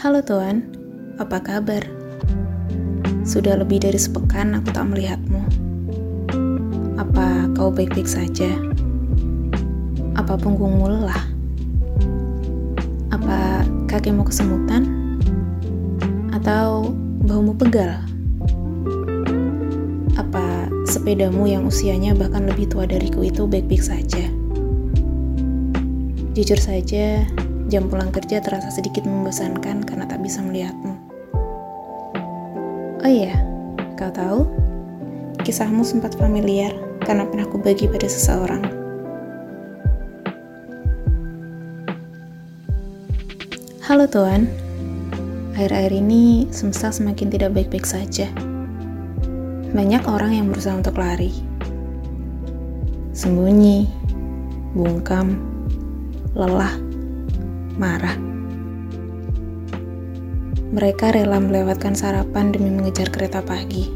Halo Tuan, apa kabar? Sudah lebih dari sepekan aku tak melihatmu. Apa kau baik-baik saja? Apa punggungmu lelah? Apa kakimu kesemutan? Atau baumu pegal? Apa sepedamu yang usianya bahkan lebih tua dariku itu baik-baik saja? Jujur saja, jam pulang kerja terasa sedikit membosankan karena tak bisa melihatmu. Oh iya, kau tahu? Kisahmu sempat familiar karena pernah kubagi pada seseorang. Halo Tuan, akhir-akhir ini semesta semakin tidak baik-baik saja. Banyak orang yang berusaha untuk lari. Sembunyi, bungkam, lelah, marah. Mereka rela melewatkan sarapan demi mengejar kereta pagi.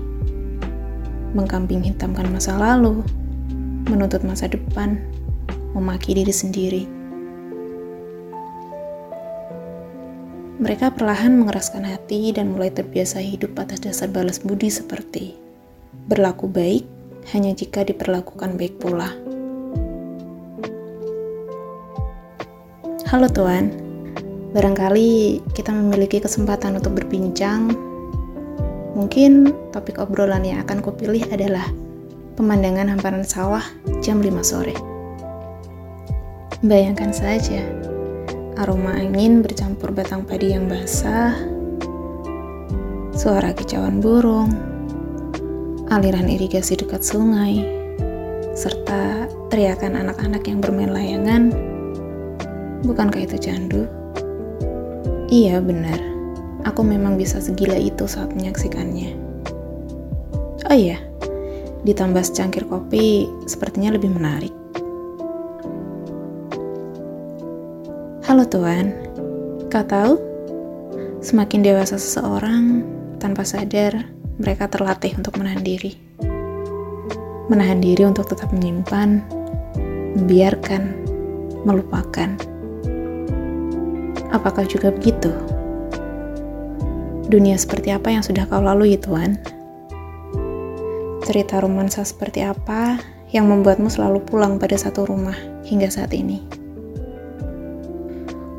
Mengkambing hitamkan masa lalu, menuntut masa depan, memaki diri sendiri. Mereka perlahan mengeraskan hati dan mulai terbiasa hidup atas dasar balas budi seperti berlaku baik hanya jika diperlakukan baik pula. Halo Tuan, barangkali kita memiliki kesempatan untuk berbincang. Mungkin topik obrolan yang akan kupilih adalah pemandangan hamparan sawah jam 5 sore. Bayangkan saja, aroma angin bercampur batang padi yang basah, suara kicauan burung, aliran irigasi dekat sungai, serta teriakan anak-anak yang bermain layangan Bukankah itu candu? Iya, benar. Aku memang bisa segila itu saat menyaksikannya. Oh iya, ditambah secangkir kopi sepertinya lebih menarik. Halo Tuan, kau tahu? Semakin dewasa seseorang, tanpa sadar mereka terlatih untuk menahan diri. Menahan diri untuk tetap menyimpan, membiarkan, melupakan Apakah juga begitu? Dunia seperti apa yang sudah kau lalui, Tuan? Cerita romansa seperti apa yang membuatmu selalu pulang pada satu rumah hingga saat ini?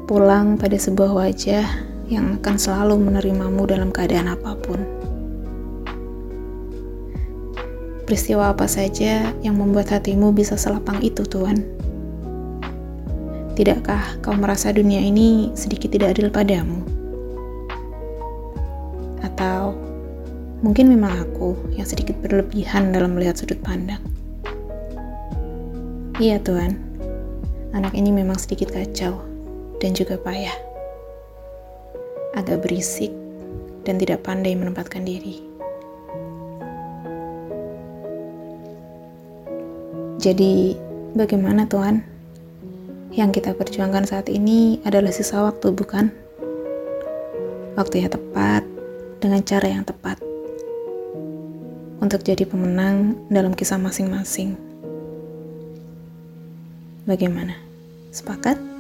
Pulang pada sebuah wajah yang akan selalu menerimamu dalam keadaan apa pun. Peristiwa apa saja yang membuat hatimu bisa selapang itu, Tuan? Tidakkah kau merasa dunia ini sedikit tidak adil padamu? Atau mungkin memang aku yang sedikit berlebihan dalam melihat sudut pandang? Iya, Tuhan. Anak ini memang sedikit kacau dan juga payah. Agak berisik dan tidak pandai menempatkan diri. Jadi, bagaimana, Tuhan? Yang kita perjuangkan saat ini adalah sisa waktu, bukan? Waktu yang tepat dengan cara yang tepat untuk jadi pemenang dalam kisah masing-masing. Bagaimana? Sepakat?